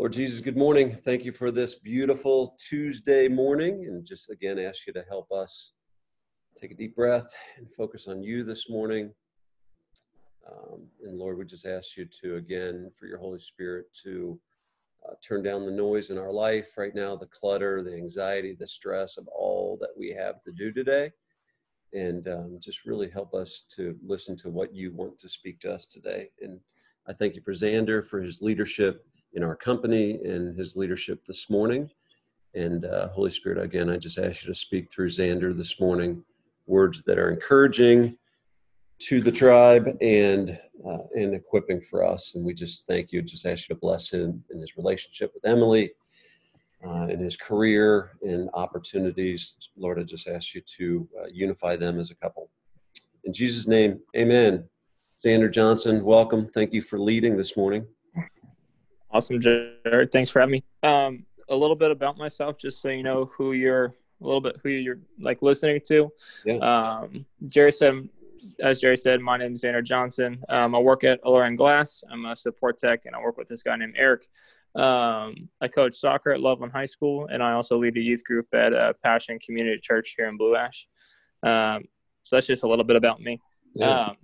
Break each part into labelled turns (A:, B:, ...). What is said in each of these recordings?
A: Lord Jesus, good morning. Thank you for this beautiful Tuesday morning. And just again, ask you to help us take a deep breath and focus on you this morning. Um, and Lord, we just ask you to, again, for your Holy Spirit to uh, turn down the noise in our life right now, the clutter, the anxiety, the stress of all that we have to do today. And um, just really help us to listen to what you want to speak to us today. And I thank you for Xander, for his leadership in our company and his leadership this morning. And uh, Holy Spirit, again, I just ask you to speak through Xander this morning, words that are encouraging to the tribe and uh, and equipping for us. And we just thank you. Just ask you to bless him in his relationship with Emily, uh, in his career and opportunities. Lord, I just ask you to uh, unify them as a couple. In Jesus' name, Amen. Xander Johnson, welcome. Thank you for leading this morning.
B: Awesome, Jared. Thanks for having me. Um, a little bit about myself, just so you know who you're a little bit who you're like listening to. Yeah. Um, Jerry said, as Jerry said, my name is Xander Johnson. Um, I work at Allure Glass. I'm a support tech, and I work with this guy named Eric. Um, I coach soccer at Loveland High School, and I also lead a youth group at uh, Passion Community Church here in Blue Ash. Um, so that's just a little bit about me. Yeah. Um,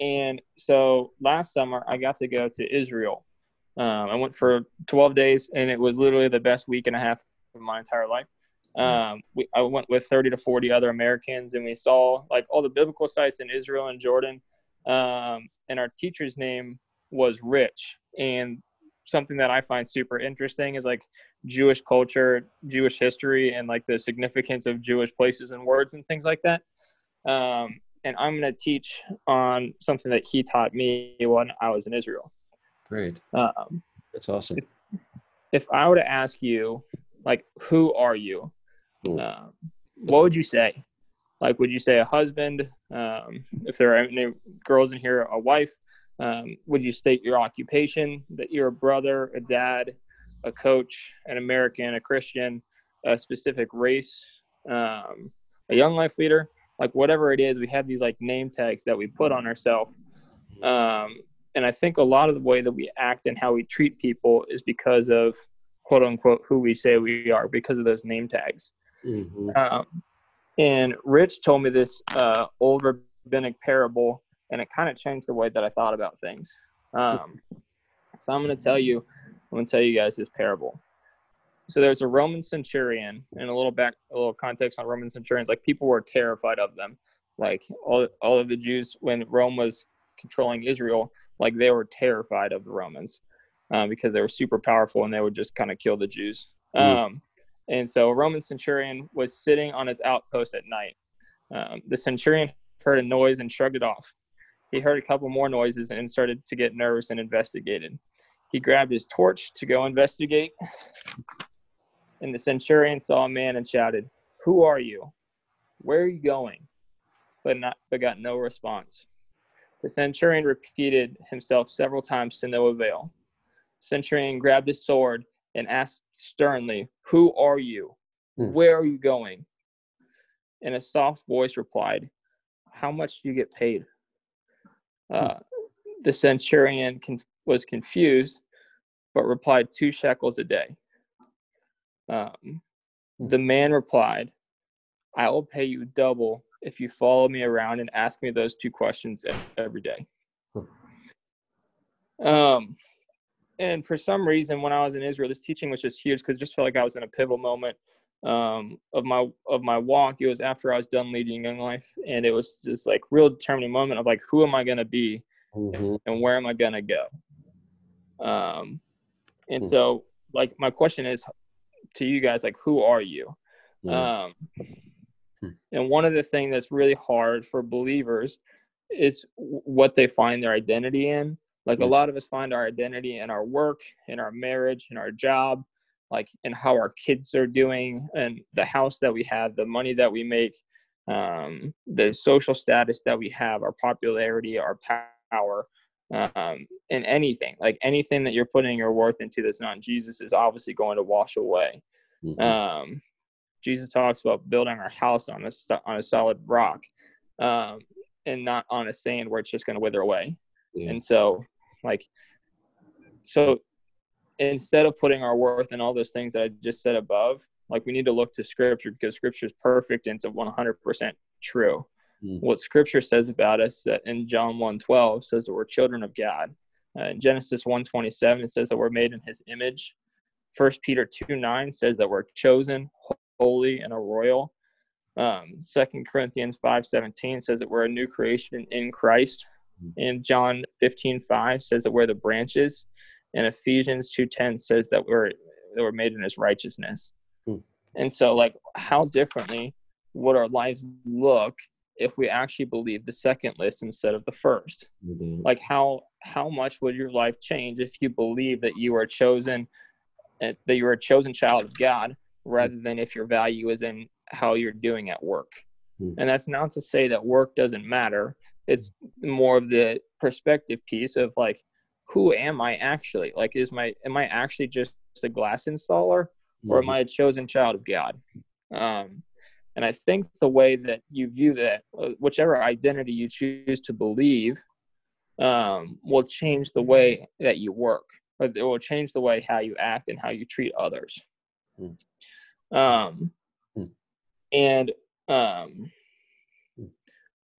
B: and so last summer, I got to go to Israel um, I went for 12 days, and it was literally the best week and a half of my entire life. Um, we, I went with 30 to 40 other Americans, and we saw like all the biblical sites in Israel and Jordan. Um, and our teacher's name was Rich. And something that I find super interesting is like Jewish culture, Jewish history, and like the significance of Jewish places and words and things like that. Um, and I'm going to teach on something that he taught me when I was in Israel.
A: Great. Um, That's awesome.
B: If, if, I were to ask you, like, who are you? Um, what would you say? Like, would you say a husband? Um, if there are any girls in here, a wife? Um, would you state your occupation? That you're a brother, a dad, a coach, an American, a Christian, a specific race, um, a young life leader? Like, whatever it is, we have these like name tags that we put on ourselves. Um, and I think a lot of the way that we act and how we treat people is because of quote unquote who we say we are because of those name tags. Mm-hmm. Um, and Rich told me this uh, old rabbinic parable, and it kind of changed the way that I thought about things. Um, so I'm going to tell you, I'm going to tell you guys this parable. So there's a Roman centurion, and a little back, a little context on Roman centurions. Like people were terrified of them. Like all, all of the Jews when Rome was controlling Israel, like they were terrified of the Romans um, because they were super powerful and they would just kind of kill the Jews. Mm. Um, and so a Roman centurion was sitting on his outpost at night. Um, the centurion heard a noise and shrugged it off. He heard a couple more noises and started to get nervous and investigated. He grabbed his torch to go investigate. And the centurion saw a man and shouted, Who are you? Where are you going? But not but got no response. The centurion repeated himself several times to no avail. Centurion grabbed his sword and asked sternly, Who are you? Hmm. Where are you going? And a soft voice replied, How much do you get paid? Hmm. Uh, the centurion con- was confused, but replied, Two shekels a day. Um, hmm. the man replied, I will pay you double if you follow me around and ask me those two questions every day. Um, and for some reason, when I was in Israel, this teaching was just huge because just felt like I was in a pivotal moment um, of my of my walk. It was after I was done leading Young Life, and it was just like real determining moment of like, who am I going to be, mm-hmm. and where am I going to go? Um, and mm-hmm. so, like, my question is to you guys, like, who are you? Um, Hmm. And one of the things that's really hard for believers is what they find their identity in. Like a lot of us find our identity in our work, in our marriage, in our job, like in how our kids are doing, and the house that we have, the money that we make, um, the social status that we have, our popularity, our power, um, in anything. Like anything that you're putting your worth into that's not Jesus is obviously going to wash away. Mm-hmm. Um, Jesus talks about building our house on a on a solid rock, um, and not on a sand where it's just going to wither away. Yeah. And so, like, so instead of putting our worth in all those things that I just said above, like we need to look to scripture because scripture is perfect and it's 100% true. Mm. What scripture says about us that in John 1:12 says that we're children of God. Uh, in Genesis 1:27 it says that we're made in his image. First Peter 2 9 says that we're chosen, holy, and a royal. Um, Second Corinthians 5:17 says that we're a new creation in Christ. Mm. And John 15:5 says that we're the branches. And Ephesians 2:10 says that we're that we're made in his righteousness. Mm. And so like how differently would our lives look if we actually believe the second list instead of the 1st mm-hmm. like how how much would your life change if you believe that you are chosen that you are a chosen child of god rather than if your value is in how you're doing at work mm-hmm. and that's not to say that work doesn't matter it's more of the perspective piece of like who am i actually like is my am i actually just a glass installer or am mm-hmm. i a chosen child of god um and I think the way that you view that, uh, whichever identity you choose to believe, um, will change the way that you work, or it will change the way how you act and how you treat others. Mm. Um, mm. And um,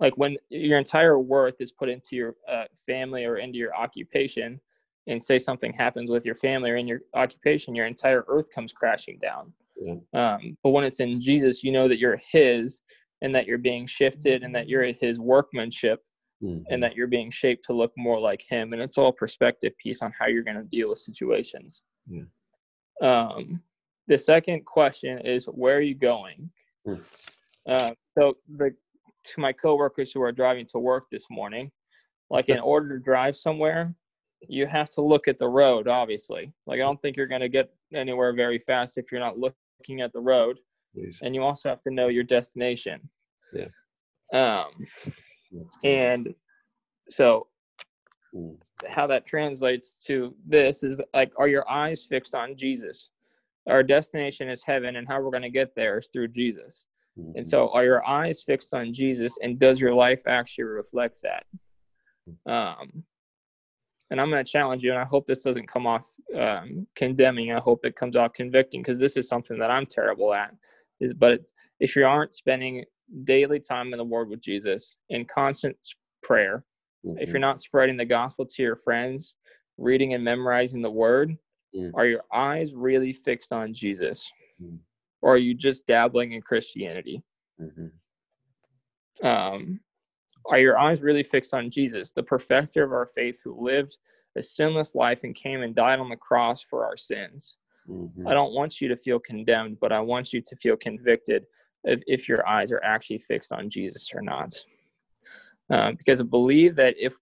B: like when your entire worth is put into your uh, family or into your occupation, and say something happens with your family or in your occupation, your entire earth comes crashing down. Yeah. Um, but when it's in Jesus, you know that you're His and that you're being shifted and that you're His workmanship mm-hmm. and that you're being shaped to look more like Him. And it's all perspective piece on how you're going to deal with situations. Yeah. Um, the second question is, where are you going? Mm. Uh, so the to my coworkers who are driving to work this morning, like in order to drive somewhere, you have to look at the road, obviously. Like I don't think you're going to get anywhere very fast if you're not looking at the road, Please. and you also have to know your destination.
A: Yeah.
B: Um, and so Ooh. how that translates to this is like, are your eyes fixed on Jesus? Our destination is heaven, and how we're going to get there is through Jesus. Mm-hmm. And so, are your eyes fixed on Jesus, and does your life actually reflect that? Um, and I'm going to challenge you, and I hope this doesn't come off um, condemning. I hope it comes off convicting because this is something that I'm terrible at. Is but if you aren't spending daily time in the Word with Jesus in constant prayer, mm-hmm. if you're not spreading the gospel to your friends, reading and memorizing the Word, mm-hmm. are your eyes really fixed on Jesus, mm-hmm. or are you just dabbling in Christianity? Mm-hmm. Um, are your eyes really fixed on Jesus, the perfecter of our faith who lived a sinless life and came and died on the cross for our sins? Mm-hmm. I don't want you to feel condemned, but I want you to feel convicted if, if your eyes are actually fixed on Jesus or not. Um, because I believe that if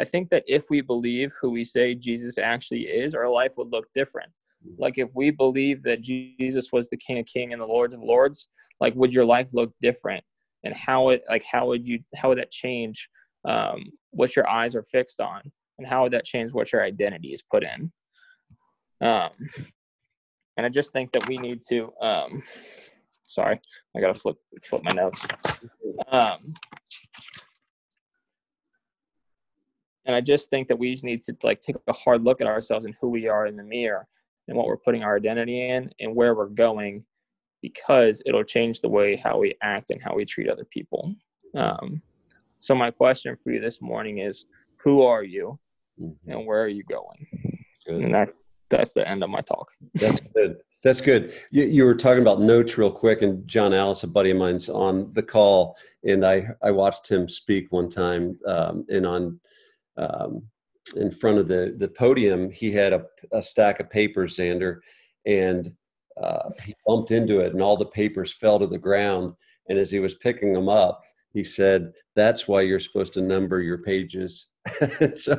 B: I think that if we believe who we say Jesus actually is, our life would look different. Mm-hmm. Like if we believe that Jesus was the King of Kings and the Lords of Lords, like would your life look different? and how it like how would you how would that change um, what your eyes are fixed on and how would that change what your identity is put in um, and i just think that we need to um, sorry i gotta flip flip my notes um, and i just think that we just need to like take a hard look at ourselves and who we are in the mirror and what we're putting our identity in and where we're going because it'll change the way how we act and how we treat other people. Um, so my question for you this morning is, who are you, mm-hmm. and where are you going? Good. And that that's the end of my talk.
A: That's good. That's good. You, you, were talking about notes real quick, and John Alice, a buddy of mine's on the call, and I I watched him speak one time, um, and on um, in front of the the podium, he had a, a stack of papers, Xander, and uh, he bumped into it and all the papers fell to the ground. And as he was picking them up, he said, That's why you're supposed to number your pages. so,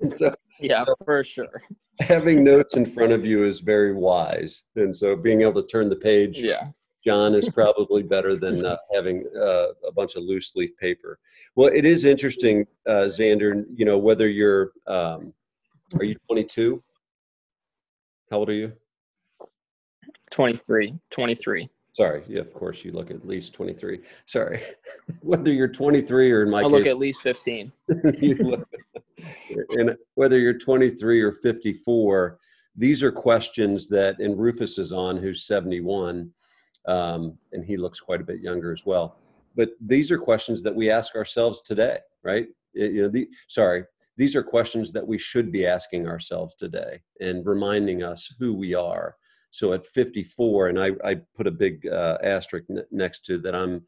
B: and so, yeah, so for sure.
A: Having notes in front of you is very wise. And so being able to turn the page,
B: yeah.
A: John is probably better than uh, having uh, a bunch of loose leaf paper. Well, it is interesting, uh, Xander, you know, whether you're, um, are you 22? How old are you?
B: 23. 23.
A: Sorry, yeah, of course you look at least 23. Sorry, whether you're 23 or in my
B: I
A: case,
B: look at least 15.
A: look, and whether you're 23 or 54, these are questions that, and Rufus is on, who's 71, um, and he looks quite a bit younger as well. But these are questions that we ask ourselves today, right? You know, the, sorry, these are questions that we should be asking ourselves today and reminding us who we are. So at 54, and I, I put a big uh, asterisk ne- next to that, I'm,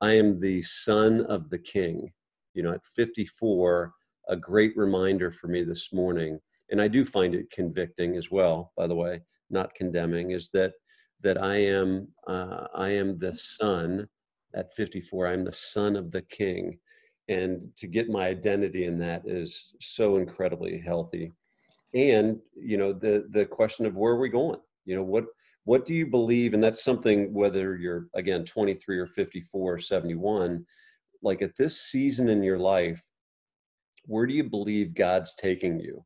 A: I am the son of the King. You know, at 54, a great reminder for me this morning, and I do find it convicting as well. By the way, not condemning, is that that I am uh, I am the son at 54. I'm the son of the King, and to get my identity in that is so incredibly healthy. And you know, the the question of where are we going? You know, what what do you believe? And that's something whether you're again 23 or 54 or 71. Like at this season in your life, where do you believe God's taking you?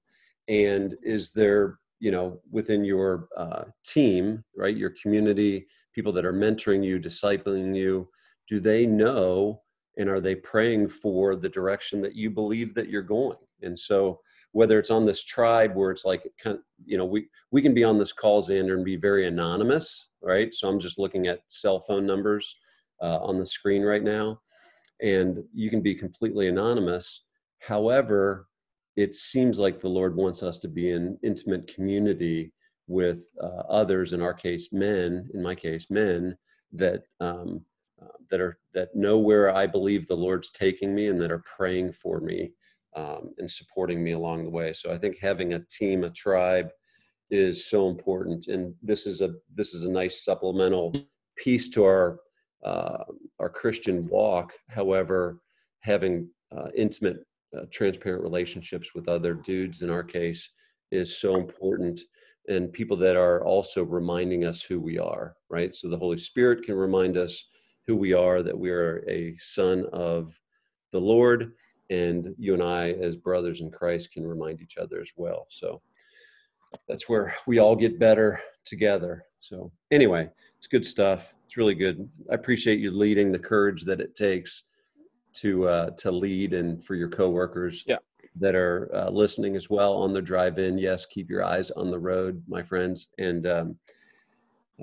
A: And is there, you know, within your uh, team, right, your community, people that are mentoring you, discipling you, do they know and are they praying for the direction that you believe that you're going? And so, whether it's on this tribe where it's like, you know, we we can be on this call, Xander, and be very anonymous, right? So I'm just looking at cell phone numbers uh, on the screen right now, and you can be completely anonymous. However, it seems like the Lord wants us to be in intimate community with uh, others. In our case, men. In my case, men that um, uh, that are that know where I believe the Lord's taking me and that are praying for me um, and supporting me along the way. So I think having a team, a tribe, is so important. And this is a this is a nice supplemental piece to our uh, our Christian walk. However, having uh, intimate uh, transparent relationships with other dudes in our case is so important and people that are also reminding us who we are right? So the holy spirit can remind us who we are that we are a son of the lord and you and i as brothers in christ can remind each other as well. So that's where we all get better together. So anyway it's good stuff. It's really good. I appreciate you leading the courage that it takes to uh, to lead and for your coworkers
B: Yeah.
A: that are uh, listening as well on the drive in. Yes, keep your eyes on the road, my friends, and um,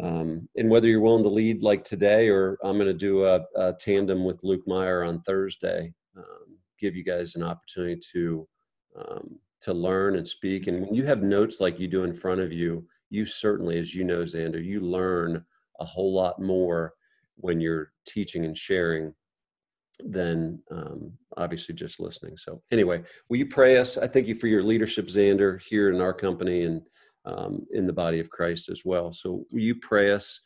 A: um, and whether you're willing to lead like today or I'm going to do a, a tandem with Luke Meyer on Thursday, um, give you guys an opportunity to um, to learn and speak. And when you have notes like you do in front of you, you certainly, as you know, Xander, you learn a whole lot more when you're teaching and sharing than um, obviously just listening. So anyway, will you pray us? I thank you for your leadership, Xander, here in our company and um, in the body of Christ as well. So will you pray us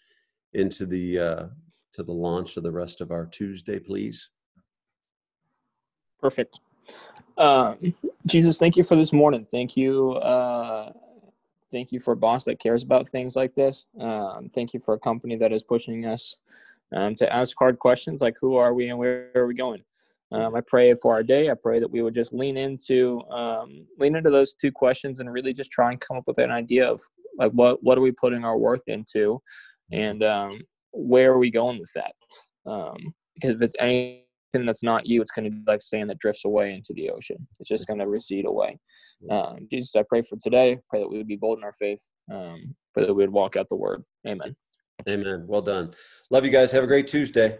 A: into the uh, to the launch of the rest of our Tuesday, please?
B: Perfect. Um, Jesus, thank you for this morning. Thank you. Uh, thank you for a boss that cares about things like this. Um, thank you for a company that is pushing us um, to ask hard questions like who are we and where are we going. Um, I pray for our day. I pray that we would just lean into um, lean into those two questions and really just try and come up with an idea of like what what are we putting our worth into, and um, where are we going with that? Um, because if it's anything that's not you, it's going to be like sand that drifts away into the ocean. It's just going to recede away. Um, Jesus, I pray for today. Pray that we would be bold in our faith. Um, pray that we would walk out the word. Amen.
A: Amen. Well done. Love you guys. Have a great Tuesday.